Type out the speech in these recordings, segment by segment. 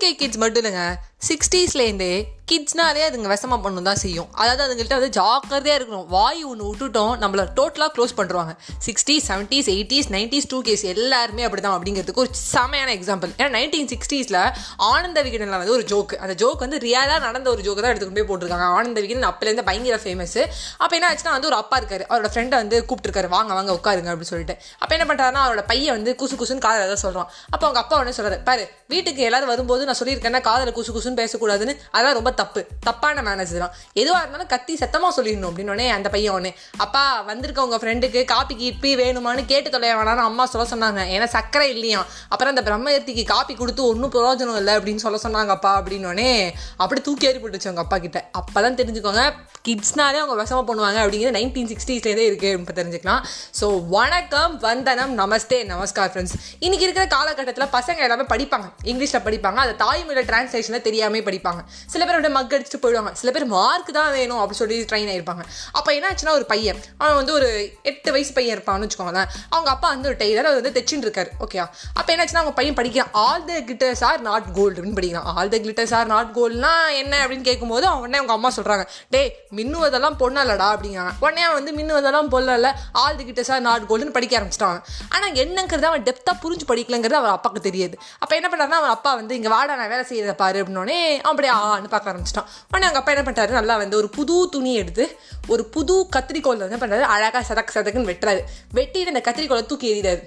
K kids மட்டும் இல்லைங்க சிக்ஸ்டீஸ்லேருந்தே கிட்ஸ்னாலே அதுங்க விஷமாக பண்ணணும் தான் செய்யும். அதாவது அதுங்கள்ட்ட வந்து ஜாக்கிரதையாக இருக்கணும். வாய் ஒன்று விட்டுட்டோம் நம்மளை டோட்டலாக க்ளோஸ் பண்ணுறாங்க sixties seventies eighties nineties two K's எல்லாருமே அப்படி தான் அப்படிங்கிறதுக்கு ஒரு செமையான எக்ஸாம்பிள் ஏன்னா நைன்டீன் சிக்ஸ்டீஸில் ஆனந்த விகடனில் வந்து ஒரு ஜோக் அந்த ஜோக் வந்து ரியலாக நடந்த ஒரு ஜோக்கு தான் எடுத்துகிட்டு போய் போட்டிருக்காங்க. ஆனந்த விகடன் அப்போலேருந்து பயங்கர ஃபேமஸ் அப்போ என்ன ஆச்சுன்னா வந்து ஒரு அப்பா இருக்காரு. அவரோட ஃப்ரெண்டை வந்து கூப்பிட்டுருக்காரு. வாங்க வாங்க உட்காருங்க அப்படின்னு சொல்லிட்டு. அப்போ என்ன பண்ணுறாருன்னா அவரோட பையன் வந்து குசு குசுன்னு காதல் ஏதாவது சொல்கிறான் அப்போ அவங்க அப்பா ஒன்று சொல்கிறாரு பாரு வீட்டுக்கு எல்லாரும் வரும்போது நான் சொல்லியிருக்கேன்னா காதலை குசு குசுன்னு பேசக்கூடாதுன்னு. அதெல்லாம் ரொம்ப தப்பு. தப்பான மேனேஜ் தான். எதுவாக இருந்தாலும் கத்தி சத்தமாக சொல்லிடணும் அப்படின்னு உடனே அந்த பையன் ஒன்று அப்பா வந்திருக்க உங்க ஃப்ரெண்டுக்கு காப்பி கீப்பி வேணுமான்னு கேட்டு தொலைய வேணாம்னு அம்மா சொல்ல சொன்னாங்க. ஏன்னா சக்கரை இல்லையா? அப்புறம் அந்த பிரம்மயத்திக்கு காப்பி கொடுத்து ஒன்றும் பிரயோஜனம் இல்லை அப்படின்னு சொல்ல சொன்னாங்க அப்பா அப்படின்னு அப்படி தூக்கி ஏறி போட்டுச்சு அவங்க அப்பா கிட்ட. அப்பதான் தெரிஞ்சுக்கோங்க கிட்ஸ்னாலே அவங்க விஷமா பண்ணுவாங்க அப்படிங்கிறது நைன்டீன் சிக்ஸ்டீஸ்லேருந்தே இருக்கு. இப்போ தெரிஞ்சுக்கலாம். ஸோ வணக்கம் வந்தனம் நமஸ்தே நமஸ்கார் ஃப்ரெண்ட்ஸ் இன்னைக்கு இருக்கிற காலகட்டத்தில் பசங்க எல்லாமே படிப்பாங்க. இங்கிலீஷில் படிப்பாங்க. அதை தாய்மொழியில் டிரான்ஸ்லேஷனில் தெரியாமல் படிப்பாங்க. சில பேர் அப்படியே மக் அடிச்சுட்டு போயிடுவாங்க. சில பேர் மார்க் தான் வேணும் அப்படின்னு சொல்லி ட்ரெயின் ஆகிருப்பாங்க அப்போ என்ன ஆச்சுன்னா ஒரு பையன் அவன் வந்து ஒரு எட்டு வயசு பையன் இருப்பான்னு வச்சுக்கோங்களேன். அவங்க அப்பா வந்து ஒரு டெய்லர் அவர் வந்து தைச்சுட்டு இருக்காரு. ஓகே அப்போ என்னாச்சுன்னா அவங்க பையன் படிக்கிறான். All the glitters are not கோல்டுன்னு படிக்கிறான். All the glitters are not கோல்டுனா என்ன அப்படின்னு கேட்கும்போது அவன் உடனே அவங்க அம்மா சொல்கிறாங்க டே மின்னுவதெல்லாம் பொண்ணலடா அப்படிங்கிறாங்க. உடனே அவன் வந்து மின்னுவதெல்லாம் பொண்ணல all the glitters are not கோல்டுன்னு படிக்க ஆரம்பிச்சிட்டான். ஆனால் என்னங்கிறது அவன் டெப்த்தாக புரிஞ்சு படிக்கலங்கிறது அவர் அப்பாவுக்கு தெரியாது. அப்போ என்ன பண்ணுறாருன்னா அவன் அப்பா வந்து இங்கே வாடா நான் வேலை செய்யறத பாரு அப்படின்னோடனே அவன் அப்படியே ஆன்னு பார்க்க ஆரம்பிச்சிட்டான் ஆனால் எங்கள் அப்பா என்ன பண்ணிட்டாரு? நல்லா வந்து ஒரு புது துணி எடுத்து ஒரு புது கத்திரிக்கோல் என்ன பண்ணுறாரு அழகாக சதக்கு சதக்குன்னு வெட்டுறாரு. வெட்டிட்டு அந்த கத்திரிக்கோலை தூக்கி எறிறாரு.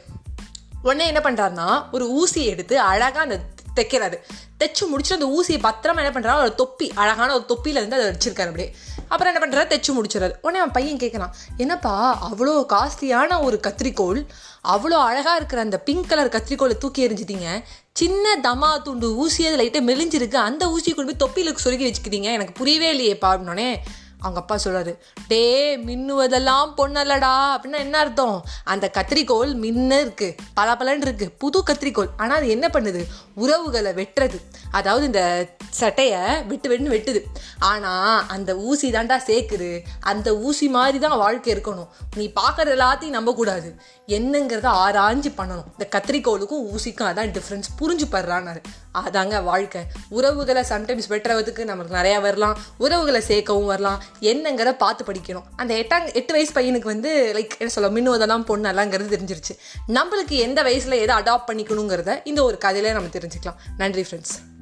உடனே என்ன பண்ணுறாருன்னா ஒரு ஊசியை எடுத்து அழகாக அந்த தைக்கிறாரு. தைச்சு முடிச்சுட்டு அந்த ஊசியை பத்திரமா என்ன பண்ணுறாரு ஒரு தொப்பி அழகான ஒரு தொப்பியில் இருந்து அதை வச்சிருக்காரு அப்படியே. அப்புறம் என்ன பண்ணுறாரு தைச்சு முடிச்சிடறாரு உடனே அவன் பையன் கேட்குறான் என்னப்பா அவ்வளோ காஸ்ட்லியான ஒரு கத்திரிக்கோள் அவ்வளோ அழகாக இருக்கிற அந்த பிங்க் கலர் கத்திரிக்கோலை தூக்கி எறிஞ்சிட்டீங்க. சின்ன தமா துண்டு ஊசி அது லைட்டாக மெலிஞ்சிருக்கு. அந்த ஊசியை கொண்டு போய் தொப்பியில் சொருகி வச்சுக்கிறீங்க எனக்கு புரியவே இல்லையே அப்படின்னோடனே அவங்க அப்பா சொல்றாரு டே மின்னுவதெல்லாம் பொண்ணல்லடா. அப்படின்னா என்ன அர்த்தம்? அந்த கத்திரிக்கோள் மின்ன இருக்குது பல இருக்கு புது கத்திரிக்கோள். ஆனால் அது என்ன பண்ணுது? உறவுகளை வெட்டுறது. அதாவது இந்த சட்டையை விட்டு வெட்டு வெட்டுது. ஆனால் அந்த ஊசி தாண்டா சேர்க்குது. அந்த ஊசி மாதிரி தான் வாழ்க்கை இருக்கணும். நீ பார்க்கறது எல்லாத்தையும் நம்பக்கூடாது என்னங்கிறத ஆராய்ஞ்சு பண்ணணும். இந்த கத்திரிக்கோளுக்கும் ஊசிக்கும் அதான் டிஃப்ரென்ஸ் புரிஞ்சு படுறான்னாரு அதாங்க வாழ்க்கை. உறவுகளை சம்டைம்ஸ் வெட்டுறதுக்கு நமக்கு நிறையா வரலாம். உறவுகளை சேர்க்கவும் வரலாம். என்னங்கிற பார்த்து படிக்கணும். அந்த எட்டாங் எட்டு வயசு பையனுக்கு வந்து லைக் என்ன சொல்ல மின்னுவதெல்லாம் பொண்ணெல்லாங்கிறது தெரிஞ்சிருச்சு. நம்மளுக்கு எந்த வயசில் எதை அடாப்ட் பண்ணிக்கணுங்கிறத இந்த ஒரு கதையிலே நம்ம தெரிஞ்சுக்கலாம். நன்றி ஃப்ரெண்ட்ஸ்